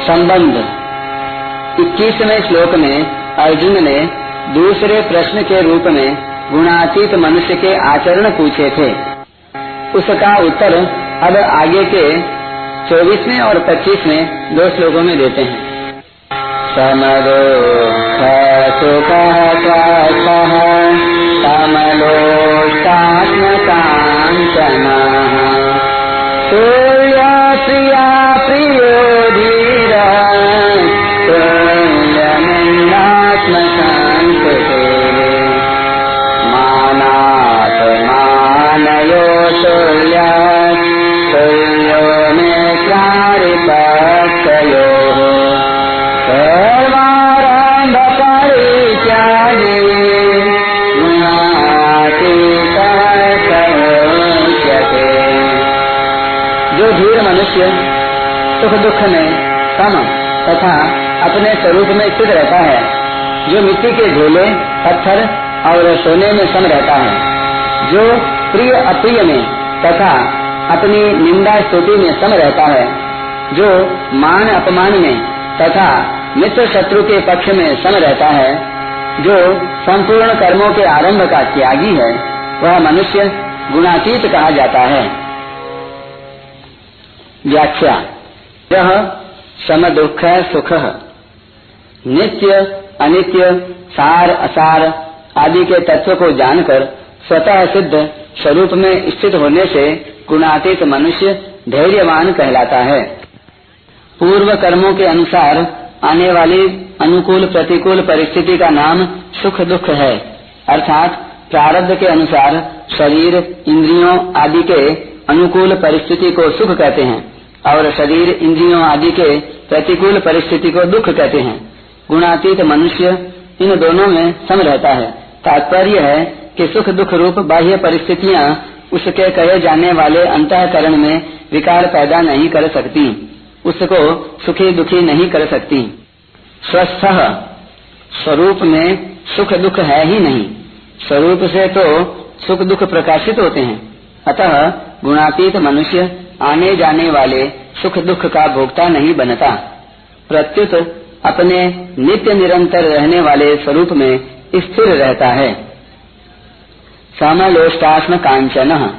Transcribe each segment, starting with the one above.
संबंध। इक्कीसवें श्लोक में अर्जुन ने दूसरे प्रश्न के रूप में गुणातीत मनुष्य के आचरण पूछे थे। उसका उत्तर अब आगे के चौबीसवें और पच्चीसवें दो श्लोकों में देते हैं। समरो सूर्य मनुष्य सुख दुख में सम तथा अपने स्वरूप में स्थित रहता है। जो मिट्टी के झोले, पत्थर और सोने में सम रहता है। जो प्रिय अप्रिय में तथा अपनी निंदा स्तुति में सम रहता है। जो मान अपमान में तथा मित्र शत्रु के पक्ष में सम रहता है। जो संपूर्ण कर्मों के आरंभ का त्यागी है, वह मनुष्य गुणातीत कहा जाता है। व्याख्या। यह सम दुख सुख। नित्य, अनित्य, सार, असार आदि के तत्व को जानकर स्वतः सिद्ध स्वरूप में स्थित होने से गुणातीत मनुष्य धैर्यवान कहलाता है। पूर्व कर्मों के अनुसार आने वाली अनुकूल प्रतिकूल परिस्थिति का नाम सुख दुख है। अर्थात प्रारब्ध के अनुसार शरीर, इंद्रियों आदि के अनुकूल परिस्थिति को सुख कहते हैं और शरीर, इंद्रियों आदि के प्रतिकूल परिस्थिति को दुख कहते हैं। गुणातीत मनुष्य, इन दोनों में सम रहता है। तात्पर्य है कि सुख दुख रूप बाह्य परिस्थितियाँ उसके कहे जाने वाले अंतकरण में विकार पैदा नहीं कर सकती। उसको सुखी दुखी नहीं कर सकती। स्वस्थ, स्वरूप में सुख दुख है ही नहीं। स्वरूप से तो सुख दुख प्रकाशित होते हैं। अतः गुणातीत मनुष्य आने जाने वाले सुख दुख का भोगता नहीं बनता। प्रत्युत अपने नित्य निरंतर रहने वाले स्वरूप में स्थिर रहता है। समलोष्टास्म कांचन।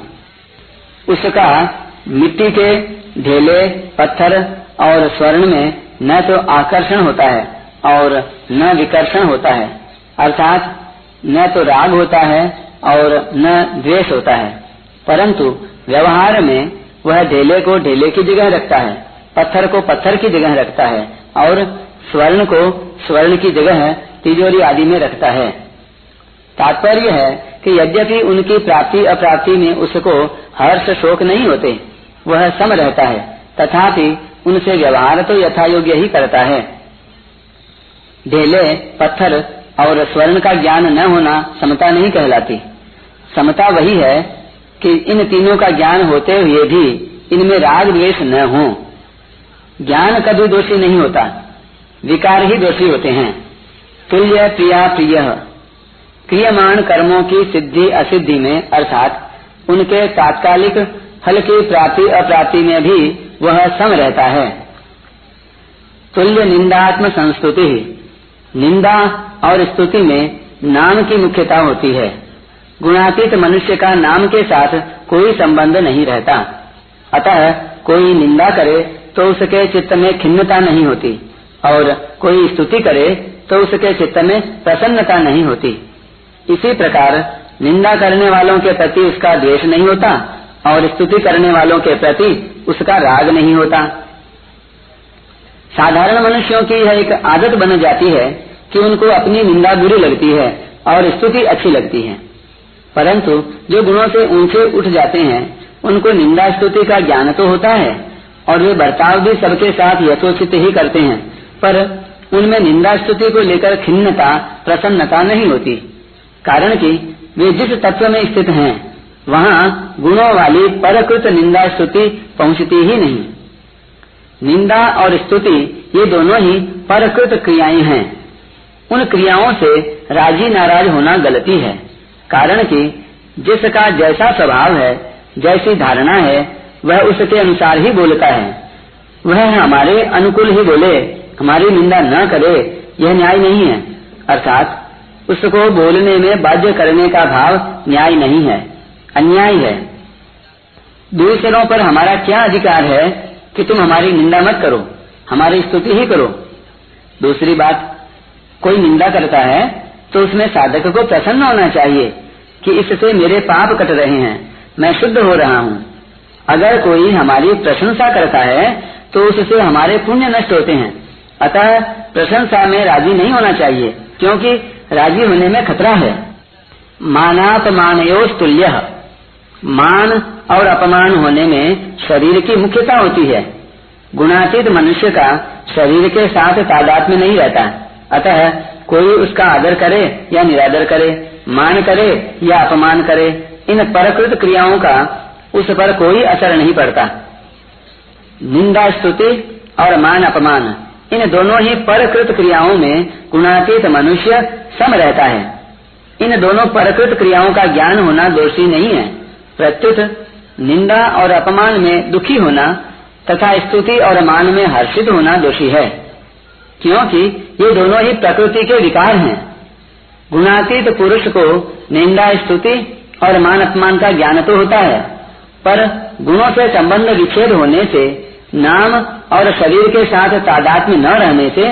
उसका मिट्टी के ढेले, पत्थर और स्वर्ण में न तो आकर्षण होता है और न विकर्षण होता है। अर्थात न तो राग होता है और न द्वेष होता है। परंतु व्यवहार में वह ढेले को ढेले की जगह रखता है, पत्थर को पत्थर की जगह रखता है और स्वर्ण को स्वर्ण की जगह तिजोरी आदि में रखता है। तात्पर्य है कि यद्यपि उनकी प्राप्ति अप्राप्ति में उसको हर्ष शोक नहीं होते, वह सम रहता है, तथापि उनसे व्यवहार तो यथा योग्य ही करता है। ढेले, पत्थर और स्वर्ण का ज्ञान न होना समता नहीं कहलाती। समता वही है कि इन तीनों का ज्ञान होते हुए भी इनमें राग द्वेष न हो। ज्ञान कभी दोषी नहीं होता, विकार ही दोषी होते हैं। तुल्य, प्रिया, प्रिय। क्रियमाण कर्मों की सिद्धि, असिद्धि में, अर्थात उनके तात्कालिक फल की प्राप्ति, अप्राप्ति में भी वह सम रहता है। तुल्य निंदात्म संस्तुति। निंदा और स्तुति में नाम की मुख्यता होती है। गुणातीत मनुष्य का नाम के साथ कोई संबंध नहीं रहता। अतः कोई निंदा करे तो उसके चित्त में खिन्नता नहीं होती, और कोई स्तुति करे तो उसके चित्त में प्रसन्नता नहीं होती। इसी प्रकार निंदा करने वालों के प्रति उसका द्वेष नहीं होता, और स्तुति करने वालों के प्रति उसका राग नहीं होता। साधारण मनुष्यों की यह एक आदत बन जाती है कि उनको अपनी निंदा बुरी लगती है और स्तुति अच्छी लगती है। परंतु जो गुणों से ऊँचे उठ जाते हैं, उनको निंदा स्तुति का ज्ञान तो होता है, और वे बर्ताव भी सबके साथ यथोचित ही करते हैं, पर उनमें निंदा स्तुति को लेकर खिन्नता, प्रसन्नता नहीं होती, कारण कि वे जिस तत्व में स्थित हैं, वहाँ गुणों वाली परकृत निंदा स्तुति पहुँचती ही नहीं। निंदा और स्तुति ये दोनों ही परकृत क्रियाएँ हैं, उन क्रियाओं से राज़ी नाराज़ होना गलती है। कारण कि जिसका जैसा स्वभाव है, जैसी धारणा है, वह उसके अनुसार ही बोलता है। वह हमारे अनुकूल ही बोले, हमारी निंदा न करे, यह न्याय नहीं है। अर्थात, उसको बोलने में बाध्य करने का भाव न्याय नहीं है, अन्याय है। दूसरों पर हमारा क्या अधिकार है कि तुम हमारी निंदा मत करो, हमारी स्तुति ही करो? दूसरी बात, कोई निंदा करता है तो उसमें साधक को प्रसन्न होना चाहिए कि इससे मेरे पाप कट रहे हैं, मैं शुद्ध हो रहा हूँ। अगर कोई हमारी प्रशंसा करता है तो उससे हमारे पुण्य नष्ट होते हैं। अतः प्रशंसा में राज़ी नहीं होना चाहिए, क्योंकि राज़ी होने में खतरा है। मानापमान तुल्य मान और अपमान होने में शरीर की मुख्यता होती है। गुणातीत मनुष्य का शरीर के साथ तादाद में नहीं रहता। अतः कोई उसका आदर करे या निरादर करे, मान करे या अपमान करे, इन परकृत क्रियाओं का उस पर कोई असर नहीं पड़ता। निंदा, स्तुति और मान, अपमान, इन दोनों ही परकृत क्रियाओं में गुणातीत मनुष्य सम रहता है। इन दोनों परकृत क्रियाओं का ज्ञान होना दोषी नहीं है। प्रत्युत निंदा और अपमान में दुखी होना तथा स्तुति और मान में हर्षित होना दोषी है। क्योंकि ये दोनों ही प्रकृति के विकार हैं। गुणातीत पुरुष को निंदा, स्तुति और मान अपमान का ज्ञान तो होता है, पर गुणों से संबंध विच्छेद होने से, नाम और शरीर के साथ तादात में न रहने से,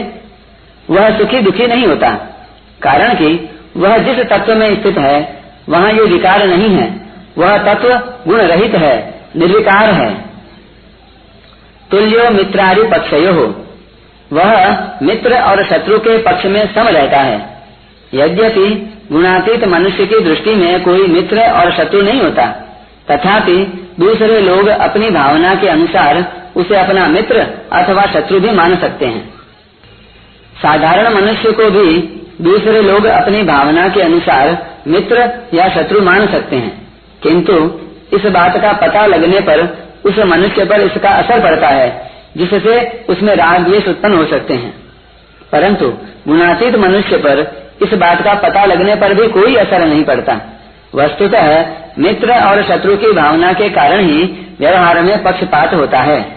वह सुखी दुखी नहीं होता, कारण कि वह जिस तत्व में स्थित है, वहाँ ये विकार नहीं है, वह तत्व गुण रहित है, निर्विकार है। तुल्यो मित्रादि पक्षयो हो वह मित्र और शत्रु के पक्ष में सम रहता है। यद्यपि गुणातीत मनुष्य की दृष्टि में कोई मित्र और शत्रु नहीं होता, तथापि दूसरे लोग अपनी भावना के अनुसार उसे अपना मित्र अथवा शत्रु भी मान सकते हैं। साधारण मनुष्य को भी दूसरे लोग अपनी भावना के अनुसार मित्र या शत्रु मान सकते हैं, किंतु इस बात का पता लगने पर उस मनुष्य पर इसका असर पड़ता है जिससे उसमें राग द्वेष उत्पन्न हो सकते हैं। परंतु गुणातीत मनुष्य पर इस बात का पता लगने पर भी कोई असर नहीं पड़ता। वस्तुतः मित्र और शत्रु की भावना के कारण ही व्यवहार में पक्षपात होता है।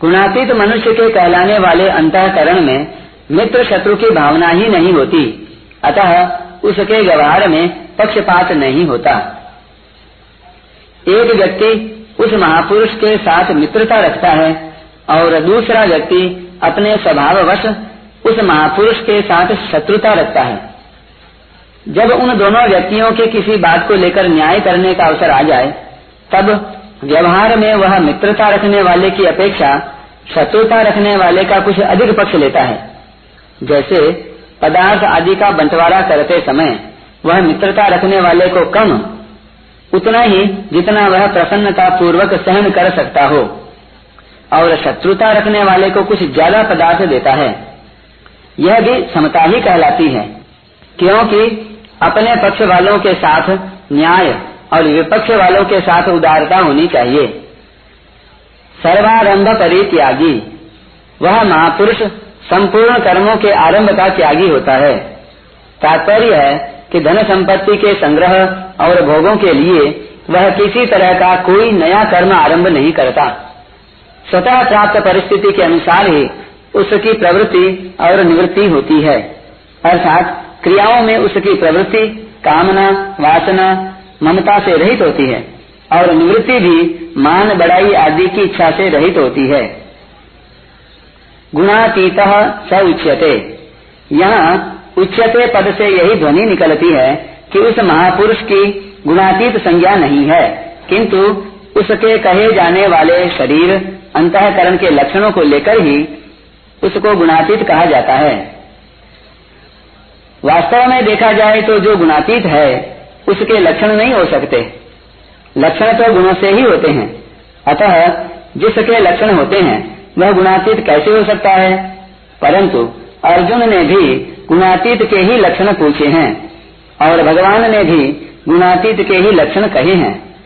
गुणातीत मनुष्य के कहलाने वाले अंतकरण में मित्र शत्रु की भावना ही नहीं होती, अतः उसके व्यवहार में पक्षपात नहीं होता। एक व्यक्ति उस महापुरुष के साथ मित्रता रखता है और दूसरा व्यक्ति अपने स्वभाववश उस महापुरुष के साथ शत्रुता रखता है। जब उन दोनों व्यक्तियों के किसी बात को लेकर न्याय करने का अवसर आ जाए, तब व्यवहार में वह मित्रता रखने वाले की अपेक्षा शत्रुता रखने वाले का कुछ अधिक पक्ष लेता है। जैसे पदार्थ आदि का बंटवारा करते समय वह मित्रता रखने वाले को कम, उतना ही जितना वह प्रसन्नता पूर्वक सहन कर सकता हो। और शत्रुता रखने वाले को कुछ ज़्यादा पदार्थ देता है। यह भी समता ही कहलाती है, क्योंकि अपने पक्ष वालों के साथ न्याय और विपक्ष वालों के साथ उदारता होनी चाहिए। सर्वारंभ परित्यागी वह महापुरुष संपूर्ण कर्मों के आरंभ का त्यागी होता है। तात्पर्य है कि धन संपत्ति के संग्रह और भोगों के लिए वह किसी तरह का कोई नया कर्म आरंभ नहीं करता। स्वतः प्राप्त परिस्थिति के अनुसार ही उसकी प्रवृत्ति और निवृत्ति होती है। अर्थात क्रियाओं में उसकी प्रवृत्ति कामना, वासना, ममता से रहित होती है और निवृत्ति भी मान, बड़ाई आदि की इच्छा से रहित होती है। गुणातीत स उच्यते। यहाँ उच्चते पद से यही ध्वनि निकलती है कि उस महापुरुष की गुणातीत संज्ञा नहीं है, किंतु उसके कहे जाने वाले शरीर अंतकरण के लक्षणों को लेकर ही उसको गुणातीत कहा जाता है। वास्तव में देखा जाए तो जो गुणातीत है, उसके लक्षण नहीं हो सकते। लक्षण तो गुणों से ही होते हैं। अतः जिसके लक्षण होते हैं, वह गुणातीत कैसे हो सकता है? परंतु अर्जुन ने भी गुणातीत के ही लक्षण पूछे हैं और भगवान ने भी गुणातीत के ही लक्षण कहे हैं।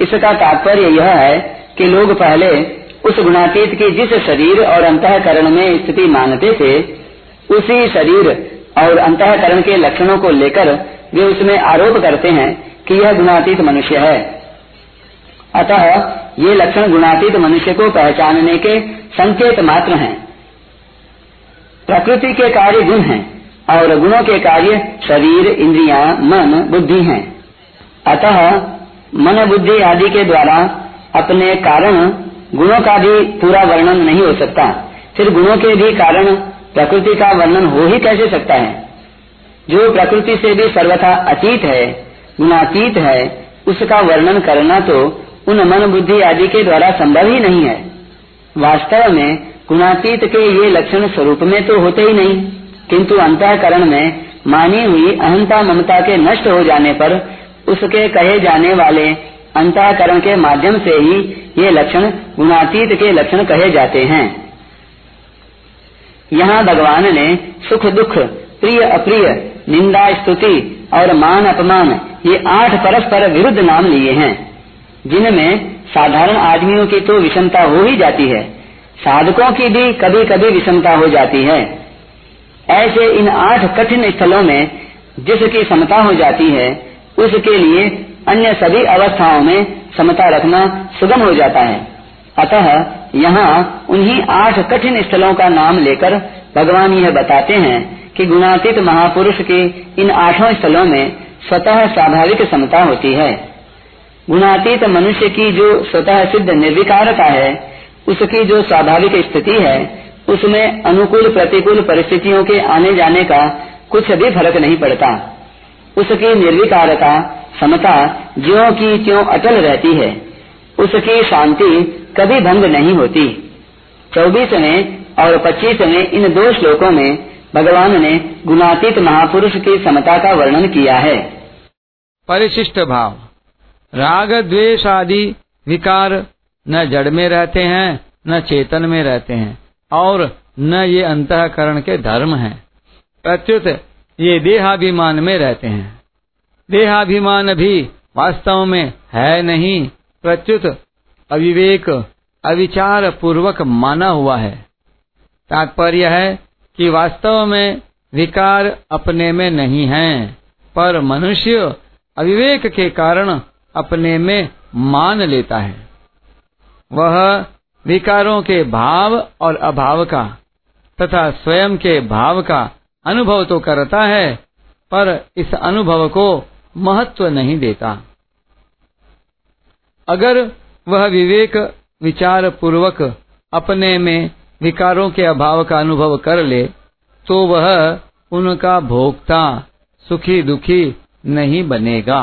इसका तात्पर्य यह है कि लोग पहले उस गुणातीत की जिस शरीर और अंतकरण में स्थिति मानते थे, उसी शरीर और अंतकरण के लक्षणों को लेकर वे उसमें आरोप करते हैं कि यह गुणातीत मनुष्य है। अतः ये लक्षण गुणातीत मनुष्य को पहचानने के संकेत मात्र हैं। प्रकृति के कार्य गुण हैं और गुणों के कार्य शरीर, इंद्रिया, मन, बुद्धि हैं। अतः मन, बुद्धि आदि के द्वारा अपने कारण गुणों का भी पूरा वर्णन नहीं हो सकता। फिर गुणों के भी कारण प्रकृति का वर्णन हो ही कैसे सकता है? जो प्रकृति से भी सर्वथा अतीत है, गुणातीत है, उसका वर्णन करना तो उन मन बुद्धि आदि के द्वारा संभव ही नहीं है। वास्तव में गुणातीत के ये लक्षण स्वरूप में तो होते ही नहीं, किंतु अंतकरण में मानी हुई अहंता ममता के नष्ट हो जाने पर उसके कहे जाने वाले अंतकरण के माध्यम से ही ये लक्षण गुणातीत के लक्षण कहे जाते हैं। यहाँ भगवान ने सुख दुख, प्रिय अप्रिय, निंदा स्तुति और मान अपमान ये आठ परस्पर विरुद्ध नाम लिए हैं। जिनमें साधारण आदमियों की तो विषमता हो ही जाती है, साधकों की भी कभी कभी विषमता हो जाती है। ऐसे इन आठ कठिन स्थलों में जिसकी समता हो जाती है, उसके लिए अन्य सभी अवस्थाओं में समता रखना सुगम हो जाता है। अतः यहाँ उन्हीं आठ कठिन स्थलों का नाम लेकर भगवान यह बताते हैं कि गुणातीत महापुरुष के इन आठों स्थलों में स्वतः स्वाभाविक समता होती है। गुणातीत मनुष्य की जो स्वतः सिद्ध निर्विकारता है, उसकी जो स्वाभाविक स्थिति है, उसमें अनुकूल प्रतिकूल परिस्थितियों के आने जाने का कुछ भी फ़र्क नहीं पड़ता। उसकी निर्विकारता समता ज्यो की त्यों अटल रहती है, उसकी शांति कभी भंग नहीं होती। चौबीसवें और पच्चीसवें इन दो श्लोकों में भगवान ने गुणातीत महापुरुष की समता का वर्णन किया है। परिशिष्ट भाव। राग, द्वेष आदि विकार न जड़ में रहते हैं, न चेतन में रहते हैं, और न ये अंतकरण के धर्म हैं। प्रत्युत, ये देहाभिमान में रहते हैं। देहाभिमान भी वास्तव में है नहीं। प्रत्युत अविवेक अविचार पूर्वक माना हुआ है। तात्पर्य है कि वास्तव में विकार अपने में नहीं है, पर मनुष्य अविवेक के कारण अपने में मान लेता है। वह विकारों के भाव और अभाव का तथा स्वयं के भाव का अनुभव तो करता है, पर इस अनुभव को महत्व नहीं देता। अगर वह विवेक विचार पूर्वक अपने में विकारों के अभाव का अनुभव कर ले तो वह उनका भोगता सुखी दुखी नहीं बनेगा।